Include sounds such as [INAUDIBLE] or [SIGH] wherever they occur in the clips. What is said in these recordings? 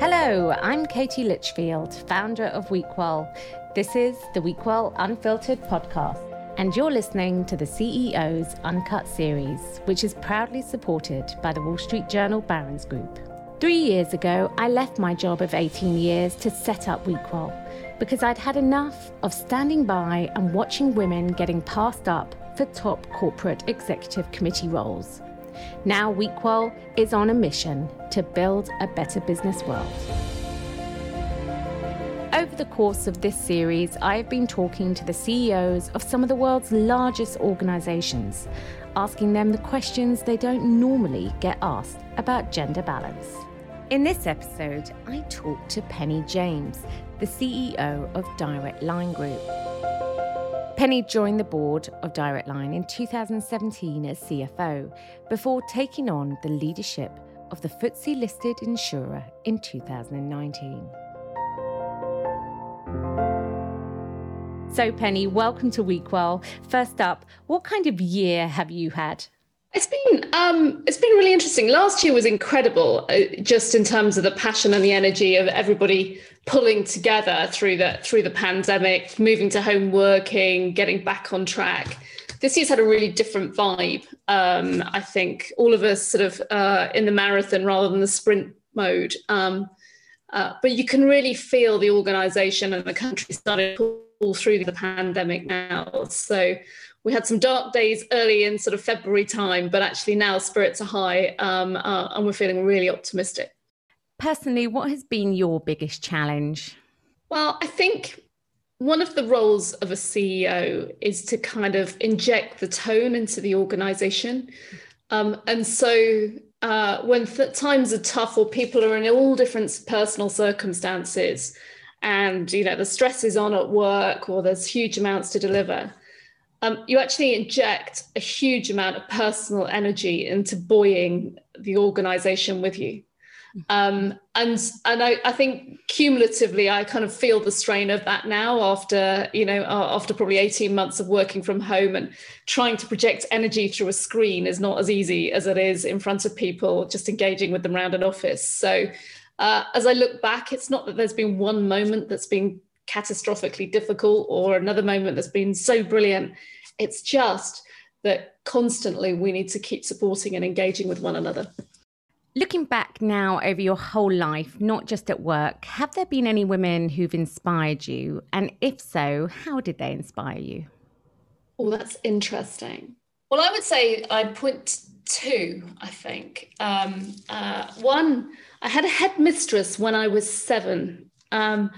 Hello, I'm Katie Litchfield, founder of WeQual. This is the WeQual Unfiltered podcast, and you're listening to the CEO's Uncut series, which is proudly supported by the Wall Street Journal Barron's Group. Three years ago, I left my job of 18 years to set up WeQual because I'd had enough of standing by and watching women getting passed up for top corporate executive committee roles. Now, WeQual is on a mission to build a better business world. Over the course of this series, I have been talking to the CEOs of some of the world's largest organizations, asking them the questions they don't normally get asked about gender balance. In this episode, I talked to Penny James, the CEO of Direct Line Group. Penny joined the board of Direct Line in 2017 as CFO before taking on the leadership of the FTSE listed insurer in 2019. So, Penny, welcome to WeQual. First up, what kind of year have you had? It's been um, it's been really interesting. Last year was incredible, uh, just in terms of the passion and the energy of everybody pulling together through the through the pandemic, moving to home working, getting back on track. This year's had a really different vibe. Um, I think all of us sort of uh, in the marathon rather than the sprint mode. Um, uh, but you can really feel the organisation and the country starting to pull through the pandemic now. So we had some dark days early in sort of February time, but actually now spirits are high um, uh, and we're feeling really optimistic. Personally, what has been your biggest challenge? Well, I think one of the roles of a CEO is to kind of inject the tone into the organization. Um, and so uh, when th- times are tough or people are in all different personal circumstances and you know the stress is on at work or there's huge amounts to deliver um, you actually inject a huge amount of personal energy into buoying the organization with you. Um, and and I, I, think cumulatively, I kind of feel the strain of that now after you know after probably eighteen months of working from home and trying to project energy through a screen is not as easy as it is in front of people, just engaging with them around an office. So uh, as I look back, it's not that there's been one moment that's been catastrophically difficult or another moment that's been so brilliant. It's just that constantly we need to keep supporting and engaging with one another. Looking back now over your whole life, not just at work, have there been any women who've inspired you? And if so, how did they inspire you? Oh, that's interesting. Well, I would say I'd point two, I think. Um, uh, one, I had a headmistress when I was seven. Um,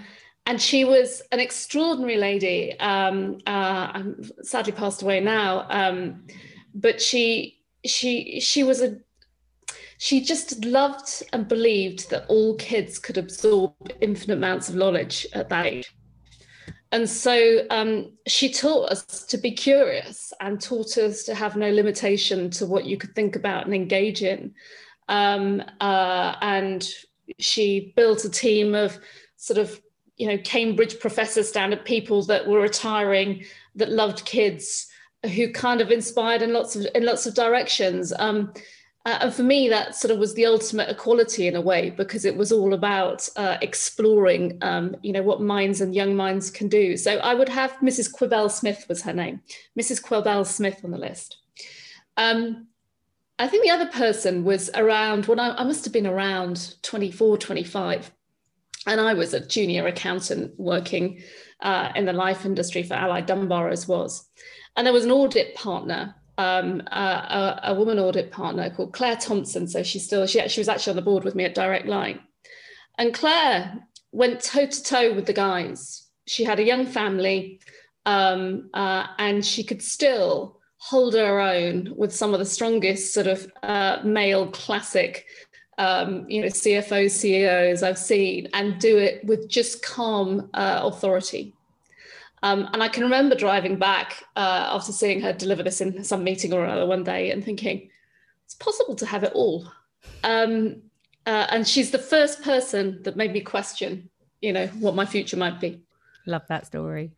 and she was an extraordinary lady. Um, uh, sadly passed away now, um, but she she she was a she just loved and believed that all kids could absorb infinite amounts of knowledge at that age. And so um, she taught us to be curious and taught us to have no limitation to what you could think about and engage in. Um, uh, and she built a team of sort of you know Cambridge professor standard people that were retiring that loved kids who kind of inspired in lots of in lots of directions. Um, uh, and for me, that sort of was the ultimate equality in a way because it was all about uh, exploring, um, you know, what minds and young minds can do. So I would have Mrs. Quibell Smith was her name, Mrs. Quibell Smith on the list. Um, I think the other person was around when I, I must have been around 24, 25 and I was a junior accountant working uh, in the life industry for Allied Dunbar as was. And there was an audit partner, um, a, a, woman audit partner called Claire Thompson. So she's still, she, she was actually on the board with me at Direct Line. And Claire went toe to toe with the guys. She had a young family um, uh, and she could still hold her own with some of the strongest sort of uh, male classic um, you know, CFOs, CEOs I've seen, and do it with just calm uh, authority. Um, and I can remember driving back uh, after seeing her deliver this in some meeting or another one day and thinking, it's possible to have it all. Um, uh, and she's the first person that made me question, you know, what my future might be. Love that story.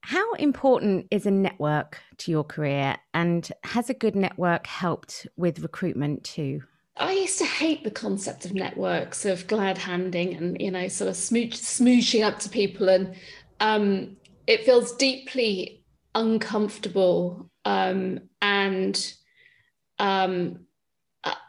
How important is a network to your career? And has a good network helped with recruitment too? I used to hate the concept of networks, of glad handing and, you know, sort of smooch, smooching up to people. And um, it feels deeply uncomfortable. Um, and um,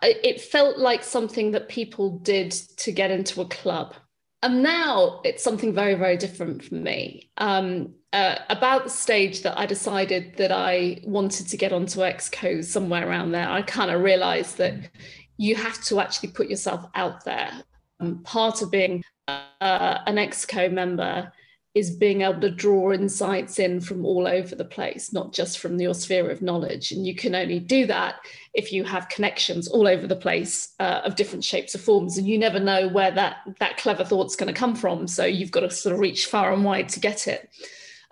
it felt like something that people did to get into a club. And now it's something very, very different for me. Um, uh, about the stage that I decided that I wanted to get onto Exco somewhere around there, I kind of realized that you have to actually put yourself out there. Um, part of being uh, an Exco member is being able to draw insights in from all over the place, not just from your sphere of knowledge. And you can only do that if you have connections all over the place uh, of different shapes or forms. And you never know where that, that clever thought's going to come from. So you've got to sort of reach far and wide to get it.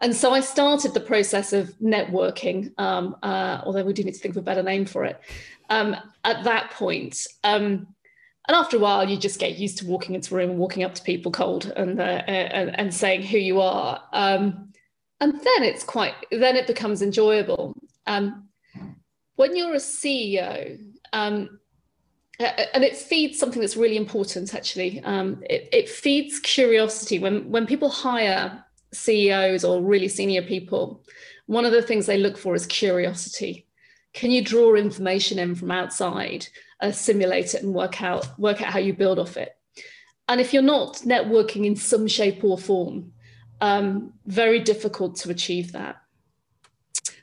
And so I started the process of networking, um, uh, although we do need to think of a better name for it, um, at that point. Um, and after a while, you just get used to walking into a room and walking up to people cold and uh, and, and, saying who you are. Um, and then it's quite, then it becomes enjoyable. Um, when you're a CEO, um, and it feeds something that's really important actually. It, it feeds curiosity. When, when people hire CEOs or really senior people, one of the things they look for is curiosity. Can you draw information in from outside, uh, simulate it, and work out work out how you build off it? And if you're not networking in some shape or form, um, very difficult to achieve that.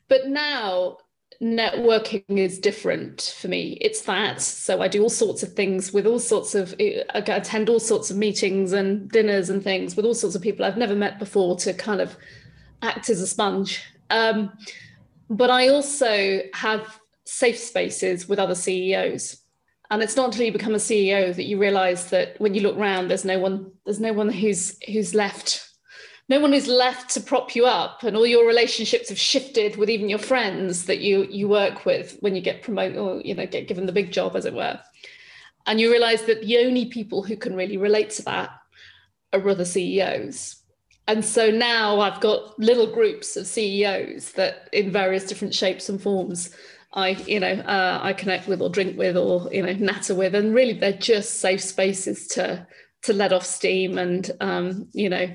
But now networking is different for me. It's that. So I do all sorts of things with all sorts of, I attend all sorts of meetings and dinners and things with all sorts of people I've never met before to kind of act as a sponge. Um, but I also have safe spaces with other CEOs. And it's not until you become a CEO that you realize that when you look around, there's no one, there's no one who's who's left no one is left to prop you up. And all your relationships have shifted with even your friends that you you work with when you get promoted or you know get given the big job as it were. And you realize that the only people who can really relate to that are other ceos and so now i've got little groups of ceos that in various different shapes and forms i you know uh, i connect with or drink with or you know natter with and really they're just safe spaces to to let off steam and um, you know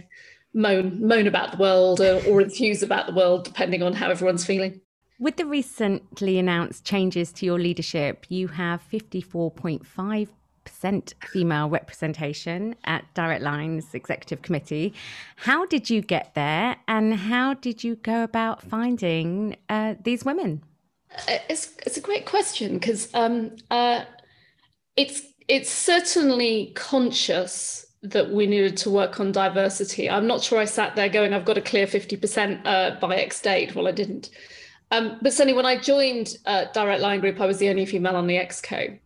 moan moan about the world or, or enthuse about the world, depending on how everyone's feeling. With the recently announced changes to your leadership, you have 54.5% female representation at Direct Line's executive committee. How did you get there and how did you go about finding uh, these women? Uh, it's, it's a great question because um, uh, it's, it's certainly conscious that we needed to work on diversity. I'm not sure I sat there going, I've got to clear 50% uh, by X date. Well, I didn't. Um, but certainly when I joined uh, Direct Line Group, I was the only female on the Exco.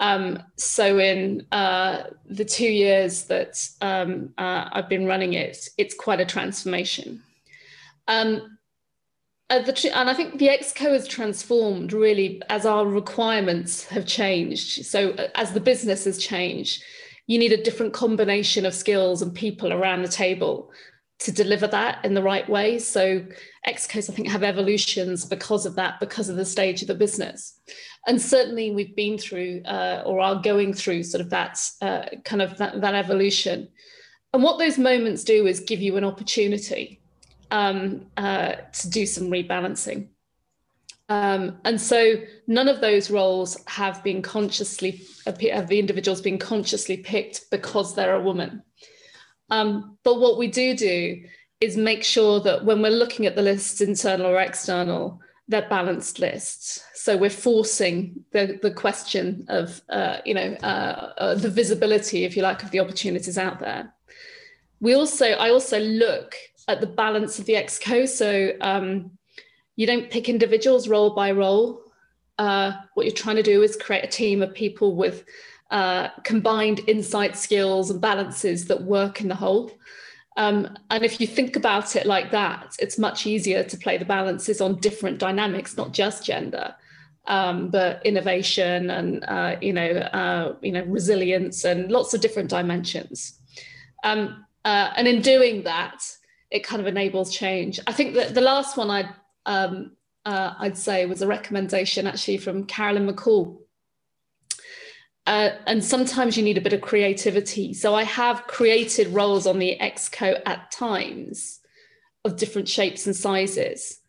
Um, so in uh, the two years that um, uh, I've been running it, it's quite a transformation. Um, uh, the, and I think the Exco has transformed really as our requirements have changed. So uh, as the business has changed, you need a different combination of skills and people around the table to deliver that in the right way. So Excos, I think, have evolutions because of that, because of the stage of the business. And certainly we've been through uh, or are going through sort of that uh, kind of that, that, evolution. And what those moments do is give you an opportunity um, uh, to do some rebalancing. Um, and so none of those roles have been consciously, have the individuals been consciously picked because they're a woman. Um, but what we do do is make sure that when we're looking at the lists, internal or external, they're balanced lists. So we're forcing the, the question of, uh, you know, uh, uh, the visibility, if you like, of the opportunities out there. We also, I also look at the balance of the exco. So um, you don't pick individuals role by role. Uh, what you're trying to do is create a team of people with uh, combined insight skills and balances that work in the whole. Um, and if you think about it like that, it's much easier to play the balances on different dynamics, not just gender, um, but innovation and uh, you know, uh, you know, resilience and lots of different dimensions. Um, uh, and in doing that, it kind of enables change. I think that the last one I um, uh, I'd say was a recommendation actually from Carolyn McCall. Uh, and sometimes you need a bit of creativity. So I have created roles on the exco at times of different shapes and sizes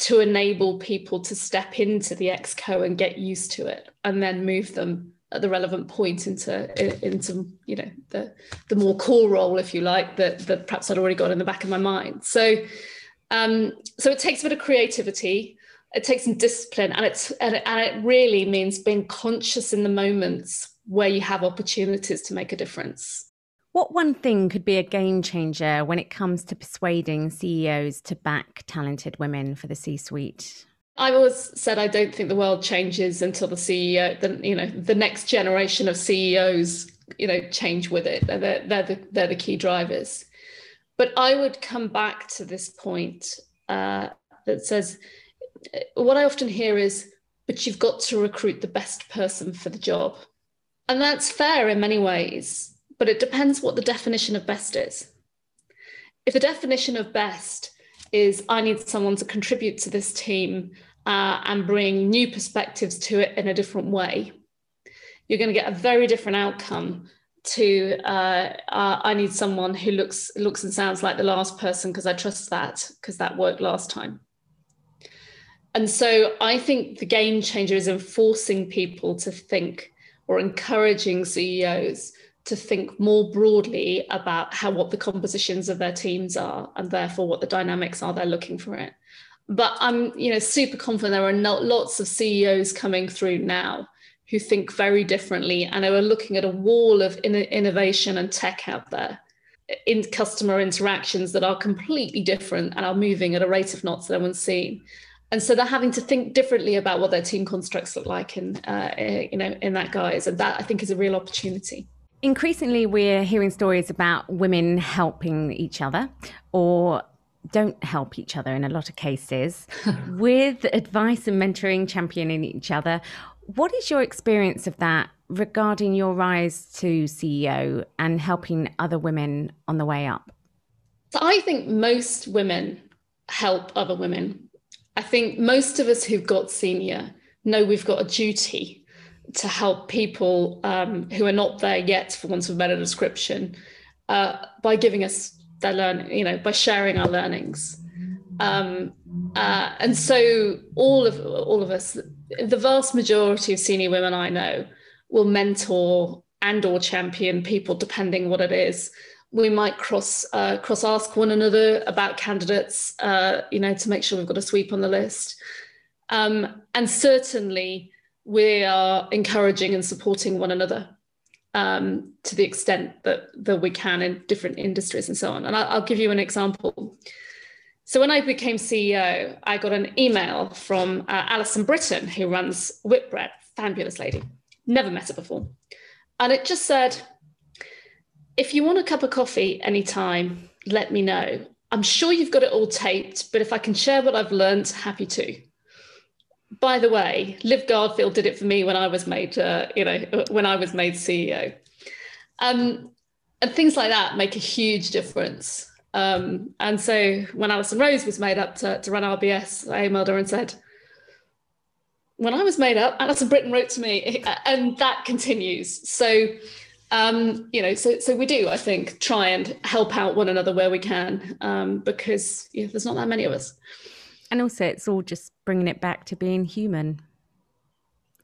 to enable people to step into the exco and get used to it and then move them at the relevant point into into you know the the more core role if you like that that perhaps I'd already got in the back of my mind so um so it takes a bit of creativity it takes some discipline and it's and it, and it really means being conscious in the moments where you have opportunities to make a difference what one thing could be a game changer when it comes to persuading CEOs to back talented women for the C suite? I've always said I don't think the world changes until the CEO, the, you know, the next generation of CEOs, you know, change with it. They're, they're, the, they're the key drivers. But I would come back to this point uh, that says, what I often hear is, but you've got to recruit the best person for the job. And that's fair in many ways but it depends what the definition of best is. If the definition of best is I need someone to contribute to this team uh, and bring new perspectives to it in a different way, you're going to get a very different outcome to uh, uh, I need someone who looks looks and sounds like the last person because I trust that because that worked last time. And so I think the game changer is enforcing people to think or encouraging CEOs to think more broadly about how what the compositions of their teams are and therefore what the dynamics are they're looking for it but i'm you know super confident there are lots of ceos coming through now who think very differently and are looking at a wall of in- innovation and tech out there in customer interactions that are completely different and are moving at a rate of knots that no one's seen. And so they're having to think differently about what their team constructs look like in uh, you know in that guise. And that i think is a real opportunity. Increasingly, we're hearing stories about women helping each other or don't help each other in a lot of cases [LAUGHS] with advice and mentoring, championing each other. What is your experience of that regarding your rise to CEO and helping other women on the way up? So I think most women help other women. I think most of us who've got senior know we've got a duty to help people um, who are not there yet, for want of a better description, uh, by giving us their learning, you know, by sharing our learnings. Um, uh, and so all of all of us, the vast majority of senior women I know, will mentor and or champion people, depending what it is. We might cross uh, cross ask one another about candidates, uh, you know, to make sure we've got a sweep on the list. Um, and certainly we are encouraging and supporting one another um, to the extent that, that we can in different industries and so on. And I'll, I'll give you an example. So when I became CEO, I got an email from uh, Alison Brittain, who runs Whitbread, fabulous lady, never met her before. And it just said, if you want a cup of coffee anytime, let me know. I'm sure you've got it all taped, but if I can share what I've learned, happy to by the way, Liv Garfield did it for me when I was made, uh, you know, when I was made CEO. Um, and things like that make a huge difference. Um, and so when Alison Rose was made up to, to run RBS, I emailed her and said, when I was made up, Alison Brittain wrote to me, [LAUGHS] and that continues. So, um, you know, so so we do, I think, try and help out one another where we can, um, because yeah, there's not that many of us. And also, it's all just bringing it back to being human,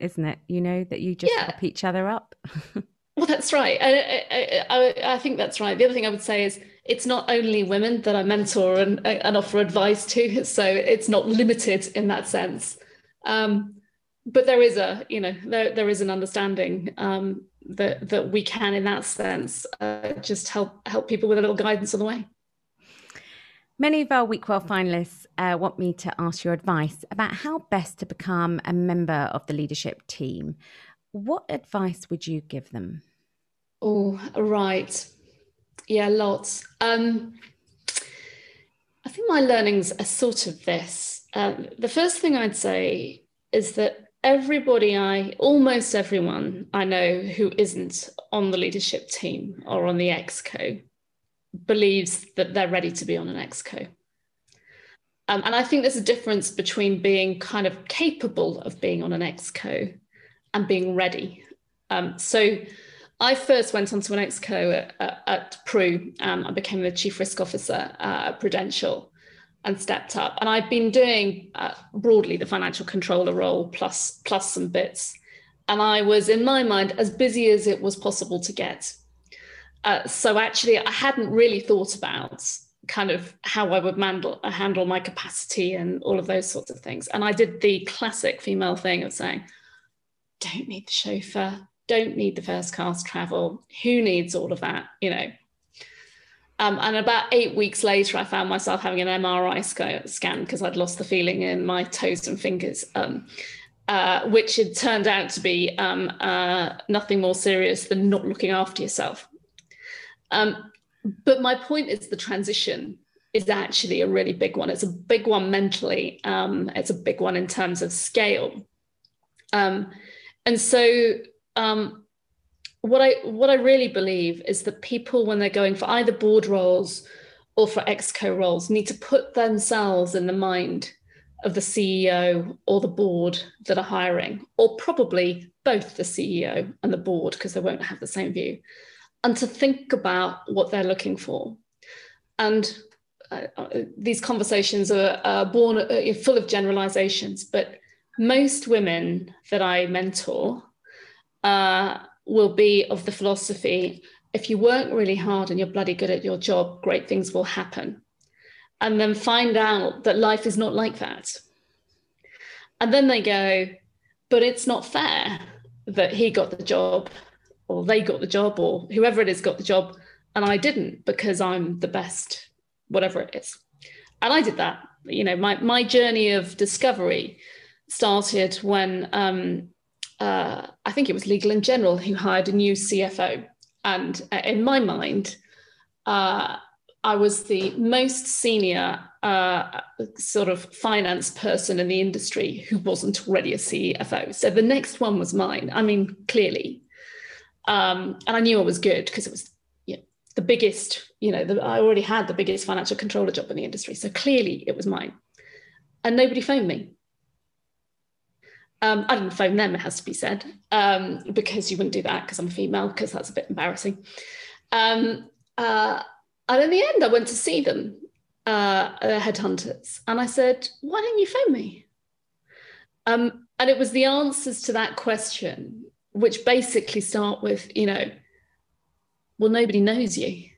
isn't it? You know, that you just yeah. help each other up. [LAUGHS] well, that's right. I, I, I, I, think that's right. The other thing I would say is it's not only women that I mentor and, and offer advice to, so it's not limited in that sense. Um, but there is a, you know, there, there is an understanding um, that that we can, in that sense, uh, just help help people with a little guidance on the way. Many of our WeQual finalists uh, want me to ask your advice about how best to become a member of the leadership team. What advice would you give them? Oh, right. Yeah, lots. Um, I think my learnings are sort of this. Um, the first thing I'd say is that everybody I, almost everyone I know who isn't on the leadership team or on the EXCO believes that they're ready to be on an exco. Um, and I think there's a difference between being kind of capable of being on an exco and being ready. Um, so I first went onto an exco at, at, at Pru. Um, I became the chief risk officer uh, at Prudential and stepped up. And I've been doing uh, broadly the financial controller role plus plus some bits. And I was, in my mind, as busy as it was possible to get. Uh, so actually, I hadn't really thought about kind of how I would handle, handle my capacity and all of those sorts of things. And I did the classic female thing of saying, don't need the chauffeur, don't need the first class travel. Who needs all of that? You know, um, and about eight weeks later, I found myself having an MRI scan because I'd lost the feeling in my toes and fingers, um, uh, which had turned out to be um, uh, nothing more serious than not looking after yourself. Um, but my point is the transition is actually a really big one. It's a big one mentally, um, it's a big one in terms of scale. Um, and so, what I what I really believe is that people, when they're going for either board roles or for exco roles, need to put themselves in the mind of the CEO or the board that are hiring, or probably both the CEO and the board, because they won't have the same view, and to think about what they're looking for. And uh, uh these conversations are, are born uh, full of generalizations, but most women that I mentor uh, will be of the philosophy if you work really hard and you're bloody good at your job, great things will happen. And then find out that life is not like that. And then they go, but it's not fair that he got the job or they got the job or whoever it is got the job and I didn't because I'm the best, whatever it is. And I did that. You know, my, my journey of discovery started when um, uh, I think it was Legal & General who hired a new CFO. And uh, in my mind, uh, I was the most senior uh, sort of finance person in the industry who wasn't already a CFO. So the next one was mine. I mean, clearly. Um, and I knew I was good because it was you know, the biggest, you know, the, I already had the biggest financial controller job in the industry. So clearly it was mine. And nobody phoned me. Um, I didn't phone them, it has to be said, um, because you wouldn't do that because I'm a female, because that's a bit embarrassing. Um, uh, and in the end, I went to see them, uh, headhunters, and I said, Why didn't you phone me? Um, and it was the answers to that question, which basically start with, you know, well, nobody knows you.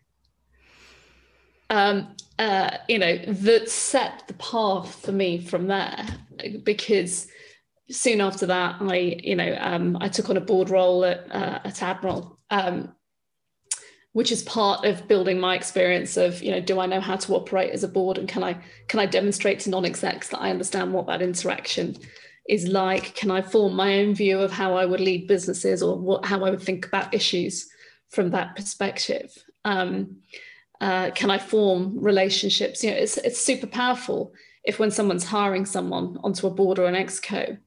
Um, uh, you know, that set the path for me from there because soon after that, I, you know, um, I took on a board role at, uh, at Admiral, um, which is part of building my experience of, you know, do I know how to operate as a board, and can I can I demonstrate to non-execs that I understand what that interaction is like? Can I form my own view of how I would lead businesses or what how I would think about issues from that perspective? Um, uh, can I form relationships? You know, it's it's super powerful if when someone's hiring someone onto a board or an exco,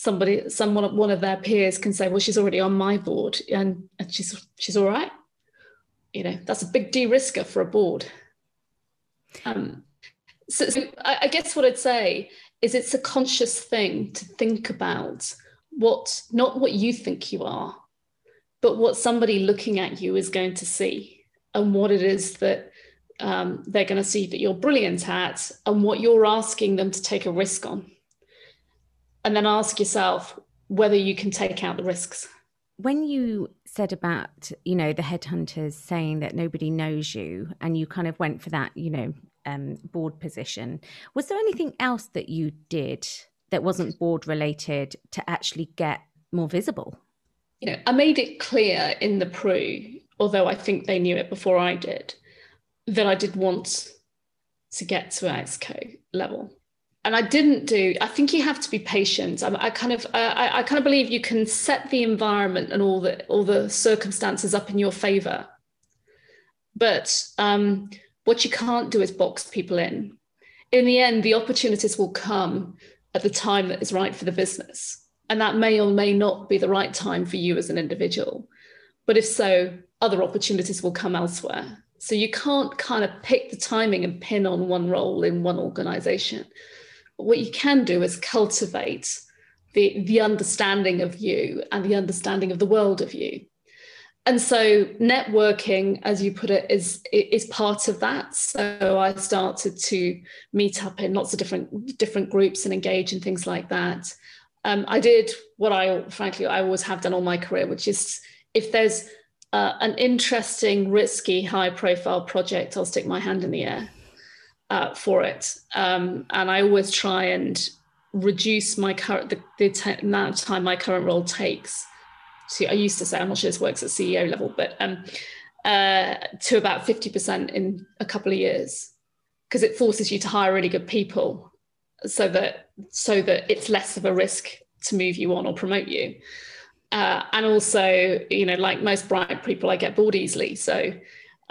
somebody someone one of their peers can say well she's already on my board and, and she's she's all right you know that's a big de-risker for a board um, so, so I, I guess what i'd say is it's a conscious thing to think about what not what you think you are but what somebody looking at you is going to see and what it is that um, they're going to see that you're brilliant at and what you're asking them to take a risk on and then ask yourself whether you can take out the risks. When you said about, you know, the headhunters saying that nobody knows you and you kind of went for that, you know, um, board position, was there anything else that you did that wasn't board related to actually get more visible? You know, I made it clear in the pre, although I think they knew it before I did, that I did want to get to exco level and I didn't do. I think you have to be patient. I, I kind of, I, I, kind of believe you can set the environment and all the all the circumstances up in your favor, but um, what you can't do is box people in. In the end, the opportunities will come at the time that is right for the business, and that may or may not be the right time for you as an individual. But if so, other opportunities will come elsewhere. So you can't kind of pick the timing and pin on one role in one organization what you can do is cultivate the the understanding of you and the understanding of the world of you and so networking as you put it is is part of that. So i started to meet up in lots of different different groups and engage in things like that. Um, i did what i frankly i always have done all my career which is if there's uh, an interesting risky high profile project i'll stick my hand in the air uh, for it. Um, and i always try and reduce my current the, the amount of time my current role takes see, I used to say, I'm not sure this works at CEO level, but um, uh, to about 50% in a couple of years, because it forces you to hire really good people so that so that it's less of a risk to move you on or promote you. Uh, and also, you know, like most bright people, I get bored easily. So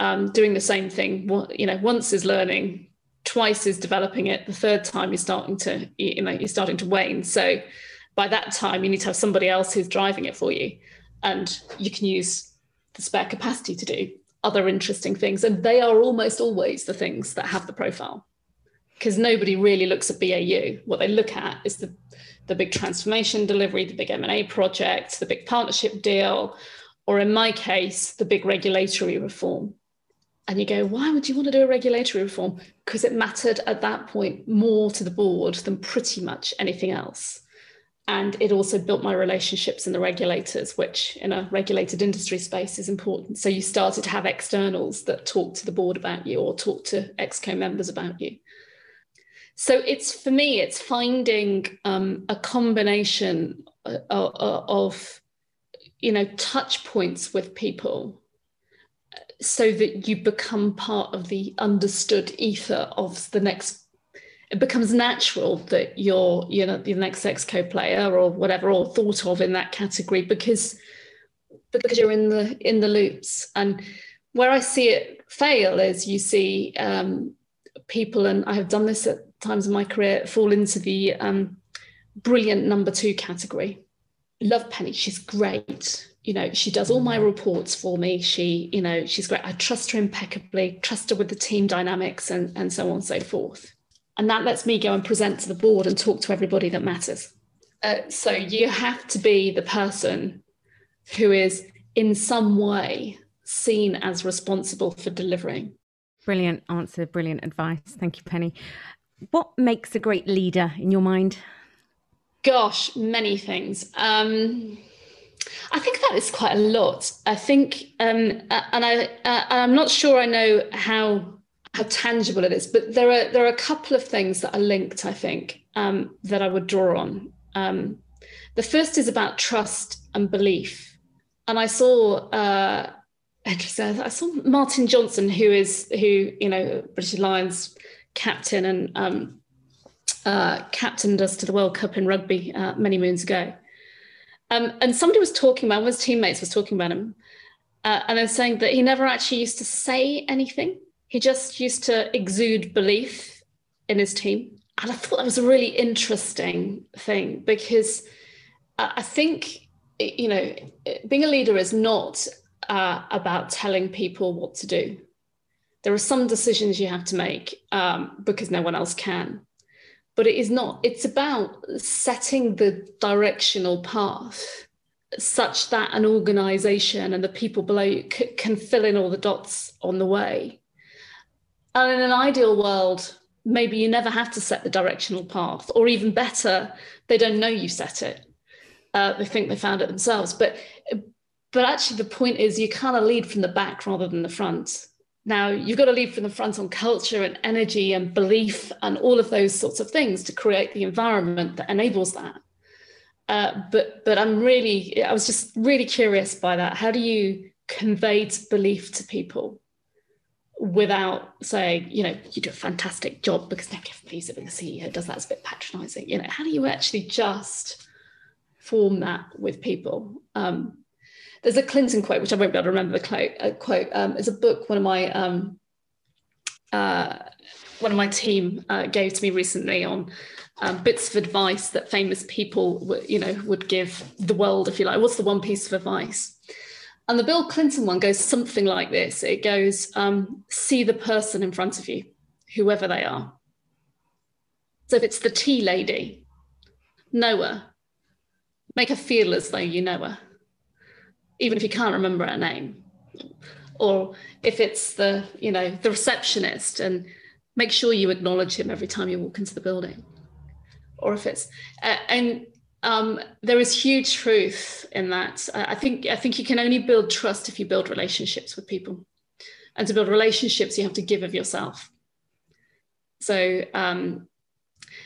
um, doing the same thing, you know, once is learning, twice is developing it, the third time you're starting to, you know, you're starting to wane. So by that time, you need to have somebody else who's driving it for you and you can use the spare capacity to do other interesting things. And they are almost always the things that have the profile because nobody really looks at BAU. What they look at is the, the big transformation delivery, the big M&A project, the big partnership deal, or in my case, the big regulatory reform. And you go, why would you want to do a regulatory reform? Because it mattered at that point more to the board than pretty much anything else and it also built my relationships in the regulators which in a regulated industry space is important. So you started to have externals that talk to the board about you or talk to exco members about you. So it's for me it's finding um, a combination of, uh, uh, of you know touch points with people so that you become part of the understood ether of the next it becomes natural that you're you know the next exco player or whatever or thought of in that category because because you're in the in the loops. And where i see it fail is you see um, people and i have done this at times in my career fall into the um, brilliant number two category. Love penny. She's great. You know she does all my reports for me. She you know she's great. I trust her impeccably trust her with the team dynamics and and so on and so forth and that lets me go and present to the board and talk to everybody that matters. Uh, so you have to be the person who is in some way seen as responsible for delivering. Brilliant answer, brilliant advice. Thank you, Penny. What makes a great leader in your mind? Gosh, many things. Um, I think that is quite a lot. I think, um, and I, uh, I'm not sure I know how how tangible it is. But there are there are a couple of things that are linked, I think, um, that I would draw on. Um, the first is about trust and belief, and I saw. Uh, [LAUGHS] I saw Martin Johnson, who is who you know British Lions captain and um, uh, captained us to the World Cup in rugby uh, many moons ago. Um, and somebody was talking about one of his teammates was talking about him, uh, and they're saying that he never actually used to say anything he just used to exude belief in his team. And I thought that was a really interesting thing because I think, you know, being a leader is not uh, about telling people what to do. There are some decisions you have to make um, because no one else can. But it is not, it's about setting the directional path such that an organization and the people below you c- can fill in all the dots on the way and in an ideal world, maybe you never have to set the directional path, or even better, they don't know you set it. Uh, they think they found it themselves. But but actually, the point is you kind of lead from the back rather than the front. Now you've got to lead from the front on culture and energy and belief and all of those sorts of things to create the environment that enables that. Uh, but but I'm really I was just really curious by that. How do you convey belief to people? Without saying, you know, you do a fantastic job because never please if the CEO does that, it's a bit patronizing. You know, how do you actually just form that with people? Um, there's a Clinton quote, which I won't be able to remember the quote. Uh, quote um, it's a book one of my um, uh, one of my team uh, gave to me recently on um, bits of advice that famous people, w- you know, would give the world, if you like. What's the one piece of advice? And the Bill Clinton one goes something like this it goes, um, see the person in front of you, whoever they are. So if it's the tea lady, know her, make her feel as though you know her, even if you can't remember her name. Or if it's the, you know, the receptionist and make sure you acknowledge him every time you walk into the building. Or if it's, uh, and um, there is huge truth in that. I think I think you can only build trust if you build relationships with people, and to build relationships, you have to give of yourself. So, um,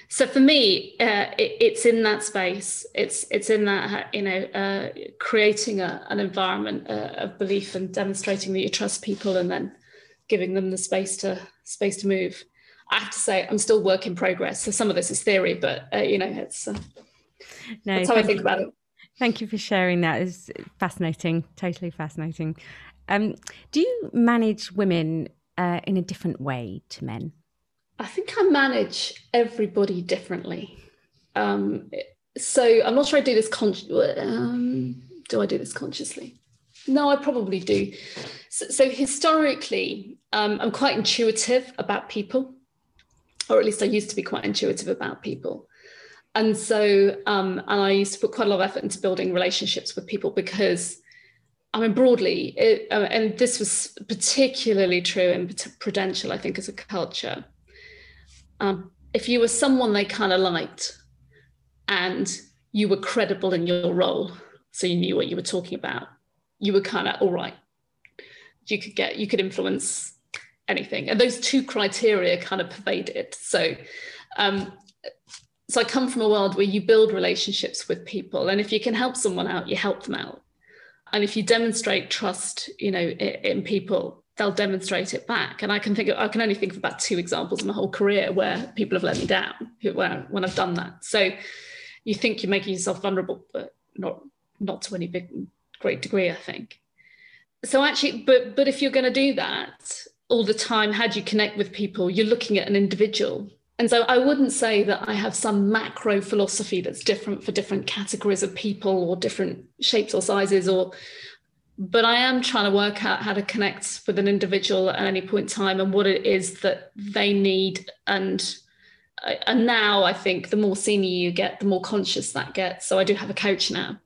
so for me, uh, it, it's in that space. It's it's in that you know uh, creating a, an environment uh, of belief and demonstrating that you trust people, and then giving them the space to space to move. I have to say, I'm still work in progress. So some of this is theory, but uh, you know, it's uh, no, that's how I think about it. Thank you for sharing that. It's fascinating, totally fascinating. Um, do you manage women uh, in a different way to men? I think I manage everybody differently. Um, so I'm not sure I do this um, do I do this consciously? No, I probably do. So, so historically, um, I'm quite intuitive about people, or at least I used to be quite intuitive about people. And so, um, and I used to put quite a lot of effort into building relationships with people because, I mean, broadly, it, uh, and this was particularly true in Prudential, I think, as a culture um, if you were someone they kind of liked and you were credible in your role, so you knew what you were talking about, you were kind of all right. You could get, you could influence anything. And those two criteria kind of pervaded. So, um, so I come from a world where you build relationships with people, and if you can help someone out, you help them out. And if you demonstrate trust, you know, in, people, they'll demonstrate it back. And I can think of, I can only think of about two examples in my whole career where people have let me down when I've done that. So you think you're making yourself vulnerable, but not not to any big great degree, I think. So actually, but but if you're going to do that all the time, how do you connect with people? You're looking at an individual. And so I wouldn't say that I have some macro philosophy that's different for different categories of people or different shapes or sizes or but I am trying to work out how to connect with an individual at any point in time and what it is that they need. And and now I think the more senior you get, the more conscious that gets. So I do have a coach now.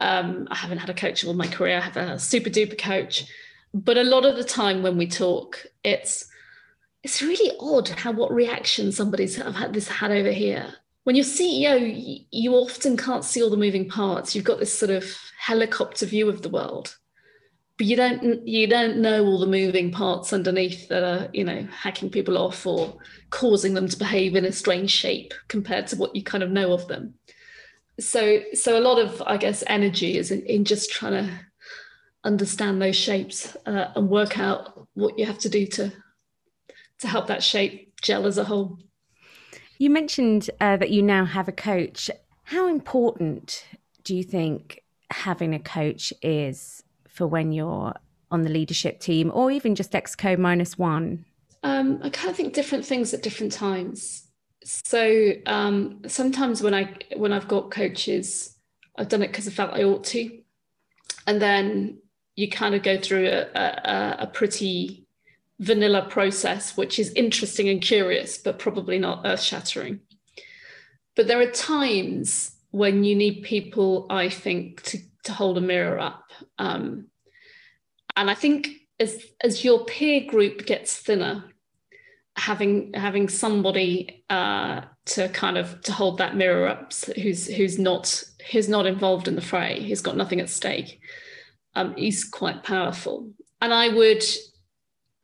Um, I haven't had a coach all my career. I have a super duper coach, but a lot of the time when we talk, it's it's really odd how what reaction somebody's had this had over here. When you're CEO, you often can't see all the moving parts. You've got this sort of helicopter view of the world but you don't you don't know all the moving parts underneath that are you know hacking people off or causing them to behave in a strange shape compared to what you kind of know of them so so a lot of i guess energy is in, in just trying to understand those shapes uh, and work out what you have to do to to help that shape gel as a whole you mentioned uh, that you now have a coach how important do you think having a coach is for when you're on the leadership team or even just exco minus one? Um, I kind of think different things at different times. So um, sometimes when I when I've got coaches, I've done it because I felt I ought to, and then you kind of go through a, a, a pretty vanilla process, which is interesting and curious, but probably not earth shattering. But there are times when you need people, I think, to, to hold a mirror up. Um, and I think as as your peer group gets thinner, having having somebody uh, to kind of to hold that mirror up, who's who's not who's not involved in the fray, who's got nothing at stake, um, is quite powerful. And I would,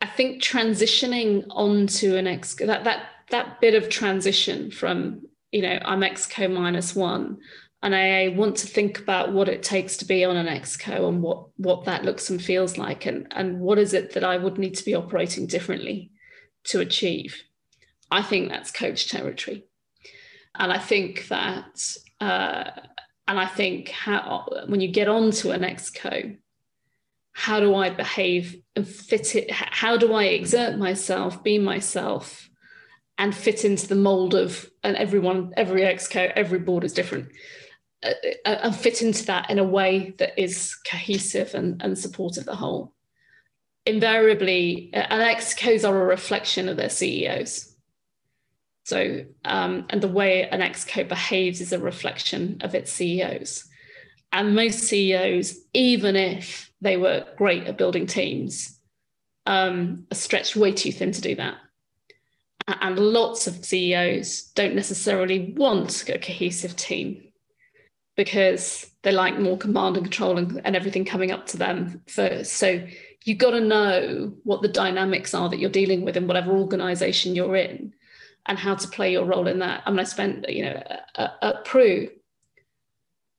I think, transitioning onto an ex that that that bit of transition from you know, I'm exco minus one. And I want to think about what it takes to be on an exco and what what that looks and feels like and, and what is it that I would need to be operating differently to achieve. I think that's coach territory. And I think that uh, and I think how when you get onto an exco, how do I behave and fit it? How do I exert myself, be myself, and fit into the mold of and everyone every exco every board is different uh, uh, and fit into that in a way that is cohesive and, and supportive the whole invariably uh, and excos are a reflection of their ceos So, um, and the way an exco behaves is a reflection of its CEOs. And most CEOs, even if they were great at building teams, um, are stretched way too thin to do that. And lots of CEOs don't necessarily want a cohesive team because they like more command and control and, and everything coming up to them first. So you've got to know what the dynamics are that you're dealing with in whatever organization you're in and how to play your role in that. I mean, I spent, you know, at, at Pru, when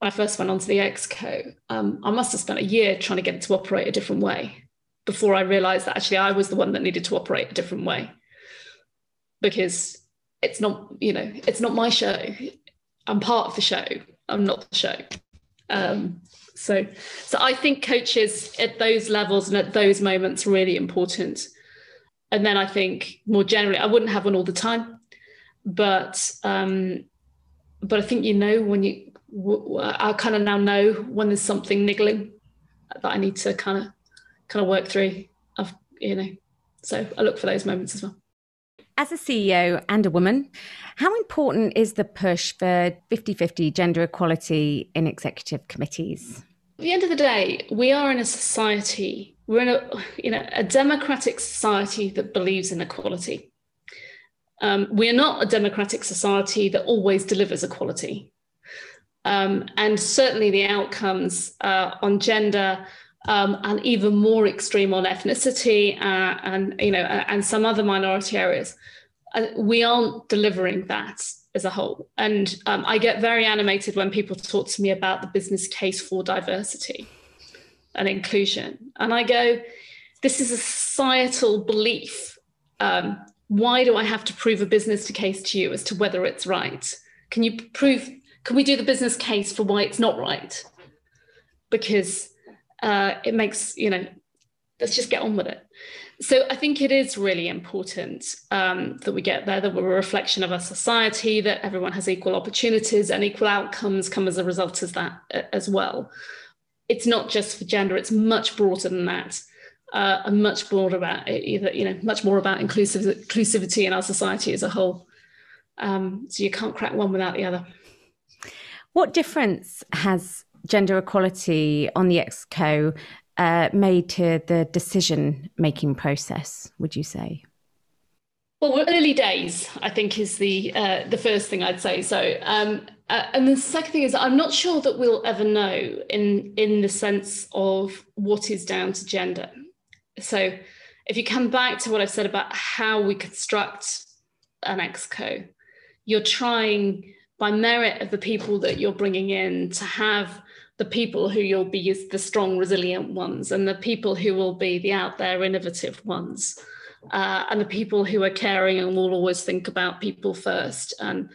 I first went onto the Exco, um, I must have spent a year trying to get it to operate a different way before I realized that actually I was the one that needed to operate a different way because it's not, you know, it's not my show. I'm part of the show. I'm not the show. Um, so, so I think coaches at those levels and at those moments really important. And then I think more generally, I wouldn't have one all the time, but um, but I think you know when you, I kind of now know when there's something niggling that I need to kind of kind of work through. Of you know, so I look for those moments as well. As a CEO and a woman, how important is the push for 50 50 gender equality in executive committees? At the end of the day, we are in a society, we're in a, you know, a democratic society that believes in equality. Um, we are not a democratic society that always delivers equality. Um, and certainly the outcomes uh, on gender um, and even more extreme on ethnicity uh, and you know and some other minority areas. Uh, we aren't delivering that as a whole. And um, I get very animated when people talk to me about the business case for diversity and inclusion, and I go, "This is a societal belief. Um, why do I have to prove a business case to you as to whether it's right? Can you prove? Can we do the business case for why it's not right? Because uh, it makes you know let's just get on with it so i think it is really important um, that we get there that we're a reflection of our society that everyone has equal opportunities and equal outcomes come as a result of that as well it's not just for gender it's much broader than that uh, and much broader about either you know much more about inclusive inclusivity in our society as a whole. Um, so you can't crack one without the other. What difference has gender equality on the exco uh, made to the decision making process would you say? Well early days i think is the uh, the first thing i'd say. So um, uh, and the second thing is i'm not sure that we'll ever know in in the sense of what is down to gender so if you come back to what i've said about how we construct an exco you're trying by merit of the people that you're bringing in to have the people who you'll be the strong, resilient ones, and the people who will be the out there, innovative ones, uh, and the people who are caring and will always think about people first, and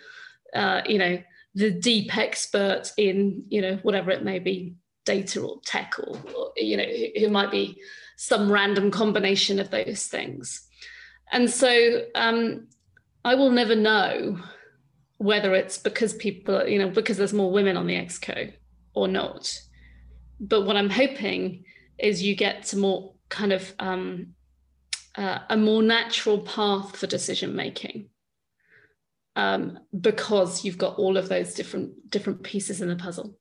uh, you know the deep expert in you know whatever it may be, data or tech or, or you know who, who might be some random combination of those things, and so um, I will never know whether it's because people you know because there's more women on the exco or not. But what I'm hoping is you get to more kind of um, uh, a more natural path for decision making um, because you've got all of those different different pieces in the puzzle.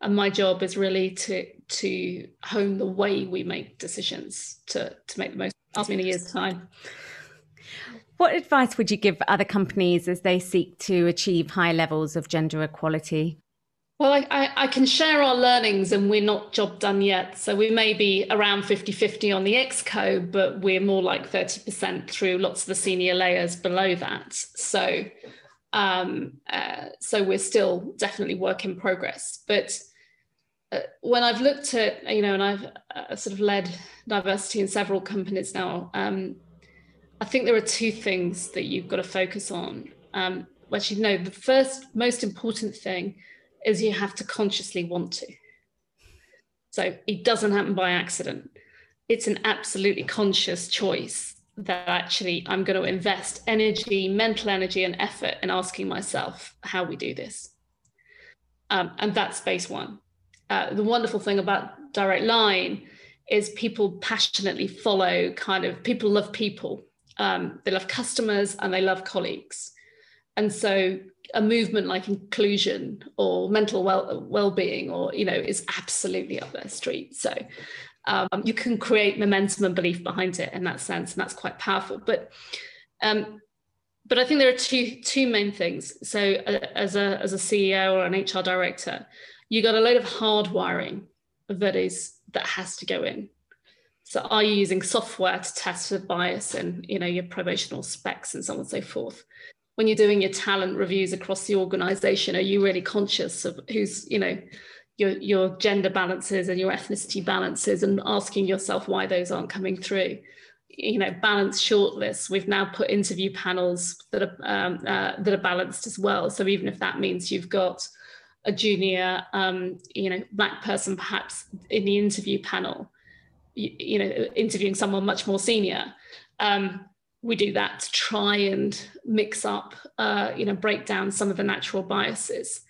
And my job is really to to hone the way we make decisions to to make the most. Me in a year's time. What advice would you give other companies as they seek to achieve high levels of gender equality? Well, I, I, I, can share our learnings and we're not job done yet. So we may be around 50 50 on the Exco, but we're more like 30% through lots of the senior layers below that. So, um, uh, so we're still definitely work in progress. But when I've looked at, you know, and I've uh, sort of led diversity in several companies now, um, I think there are two things that you've got to focus on. Um, you know, the first most important thing is you have to consciously want to. So it doesn't happen by accident. It's an absolutely conscious choice that actually I'm going to invest energy, mental energy, and effort in asking myself how we do this. Um, and that's base one. Uh, the wonderful thing about Direct Line is people passionately follow kind of people love people. Um, they love customers and they love colleagues. and so a movement like inclusion or mental well well-being or you know is absolutely up their street so um, you can create momentum and belief behind it in that sense and that's quite powerful but um, but I think there are two two main things. So uh, as a as a CEO or an HR director, you got a load of hardwiring that is that has to go in. So are you using software to test for bias and you know your promotional specs and so on and so forth? When you're doing your talent reviews across the organization, are you really conscious of who's, you know, your your gender balances and your ethnicity balances and asking yourself why those aren't coming through? you know balanced shortlists we've now put interview panels that are um, uh, that are balanced as well so even if that means you've got a junior um, you know black person perhaps in the interview panel you, you know interviewing someone much more senior um, we do that to try and mix up uh, you know break down some of the natural biases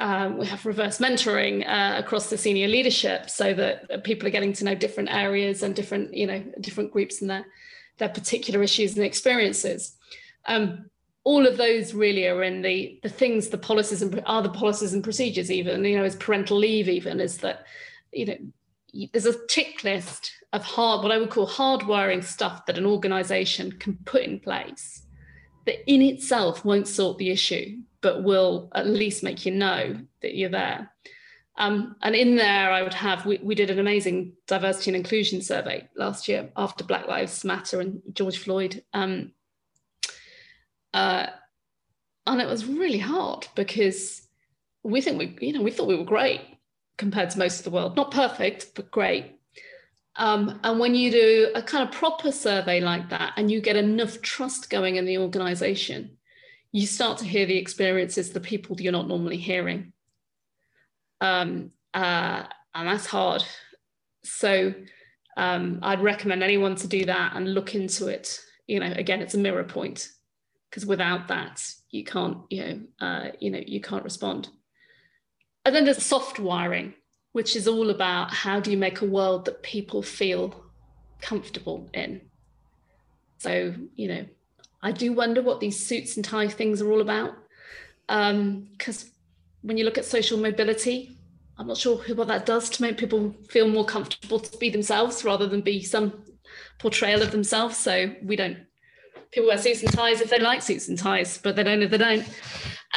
um, we have reverse mentoring uh, across the senior leadership so that people are getting to know different areas and different, you know, different groups and their, their particular issues and experiences. Um, all of those really are in the the things, the policies and are the policies and procedures. Even you know, as parental leave, even is that you know there's a tick list of hard what I would call hardwiring stuff that an organisation can put in place that in itself won't sort the issue, but will at least make you know that you're there. Um, and in there, I would have, we, we did an amazing diversity and inclusion survey last year after Black Lives Matter and George Floyd. Um, uh, and it was really hard because we think we, you know, we thought we were great compared to most of the world. Not perfect, but great. Um, and when you do a kind of proper survey like that and you get enough trust going in the organization, you start to hear the experiences the people you're not normally hearing. Um, uh, and that's hard. So um, I'd recommend anyone to do that and look into it. You know, again, it's a mirror point because without that, you can't, you know, uh, you know, you can't respond. And then there's soft wiring which is all about how do you make a world that people feel comfortable in. So, you know, I do wonder what these suits and tie things are all about. Because um, when you look at social mobility, I'm not sure what that does to make people feel more comfortable to be themselves rather than be some portrayal of themselves. So we don't, people wear suits and ties if they like suits and ties, but they don't if they don't.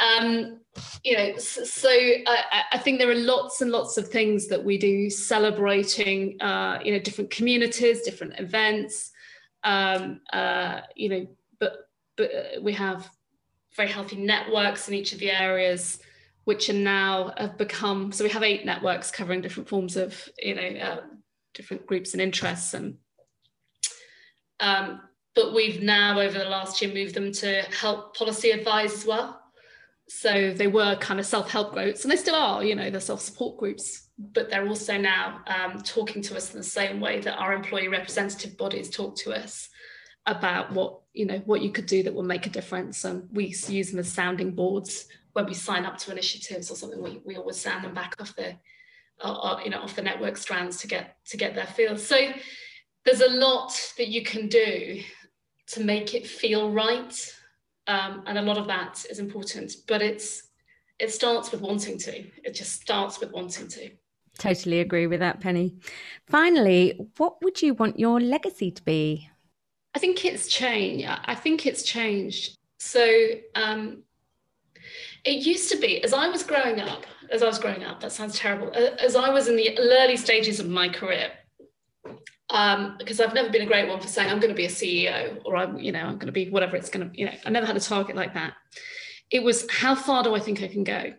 Um, you know, so I, I, think there are lots and lots of things that we do celebrating, uh, you know, different communities, different events, um, uh, you know, but but uh, we have very healthy networks in each of the areas, which are now have become. So we have eight networks covering different forms of, you know, uh, different groups and interests, and um, but we've now over the last year moved them to help policy advise as well. So they were kind of self-help groups, and they still are, you know, they're self-support groups, but they're also now um, talking to us in the same way that our employee representative bodies talk to us about what you know what you could do that will make a difference. And we use them as sounding boards when we sign up to initiatives or something. We, we always sound them back off the uh, you know off the network strands to get to get their feel. So there's a lot that you can do to make it feel right. Um, and a lot of that is important but it's it starts with wanting to. It just starts with wanting to. Totally agree with that penny. Finally what would you want your legacy to be? I think it's changed. I think it's changed. So um, it used to be as i was growing up as i was growing up that sounds terrible as i was in the early stages of my career um, because I've never been a great one for saying I'm going to be a CEO or I'm, you know, I'm going to be whatever it's going to, you know, I never had a target like that. It was how far do I think I can go?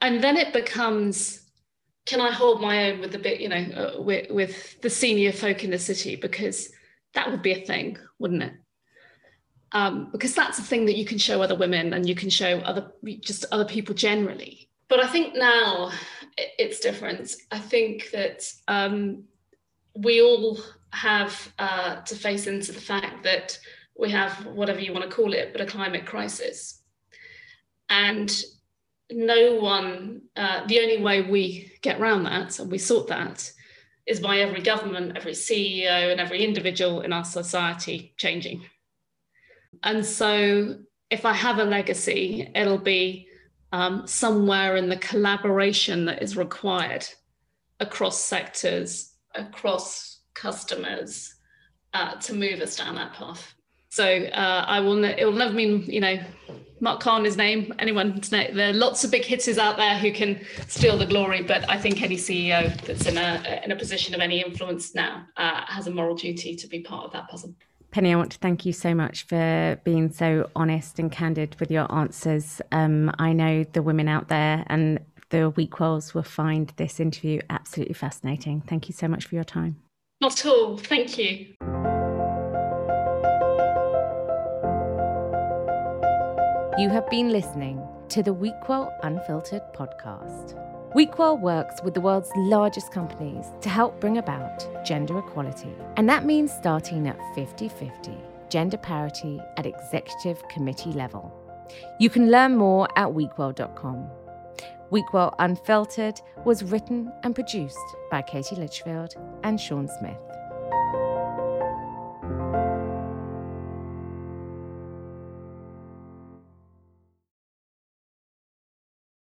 And then it becomes, can I hold my own with the bit, you know, uh, with, with the senior folk in the city? Because that would be a thing, wouldn't it? Um, because that's a thing that you can show other women and you can show other, just other people generally. But I think now it's different. I think that um, we all have uh, to face into the fact that we have whatever you want to call it, but a climate crisis. And no one, uh, the only way we get around that and we sort that is by every government, every CEO, and every individual in our society changing. And so if I have a legacy, it'll be um, somewhere in the collaboration that is required across sectors, across customers uh, to move us down that path. So uh, I will. Ne- it will never mean you know Mark Carney's name. Anyone's. There are lots of big hitters out there who can steal the glory, but I think any CEO that's in a in a position of any influence now uh, has a moral duty to be part of that puzzle. Penny, I want to thank you so much for being so honest and candid with your answers. Um, I know the women out there and the WeQuals will find this interview absolutely fascinating. Thank you so much for your time. Not at all. Thank you. You have been listening to the WeQual Unfiltered podcast. WeQual works with the world's largest companies to help bring about gender equality. And that means starting at 50 50 gender parity at executive committee level. You can learn more at wequal.com. WeQual Unfiltered was written and produced by Katie Litchfield and Sean Smith.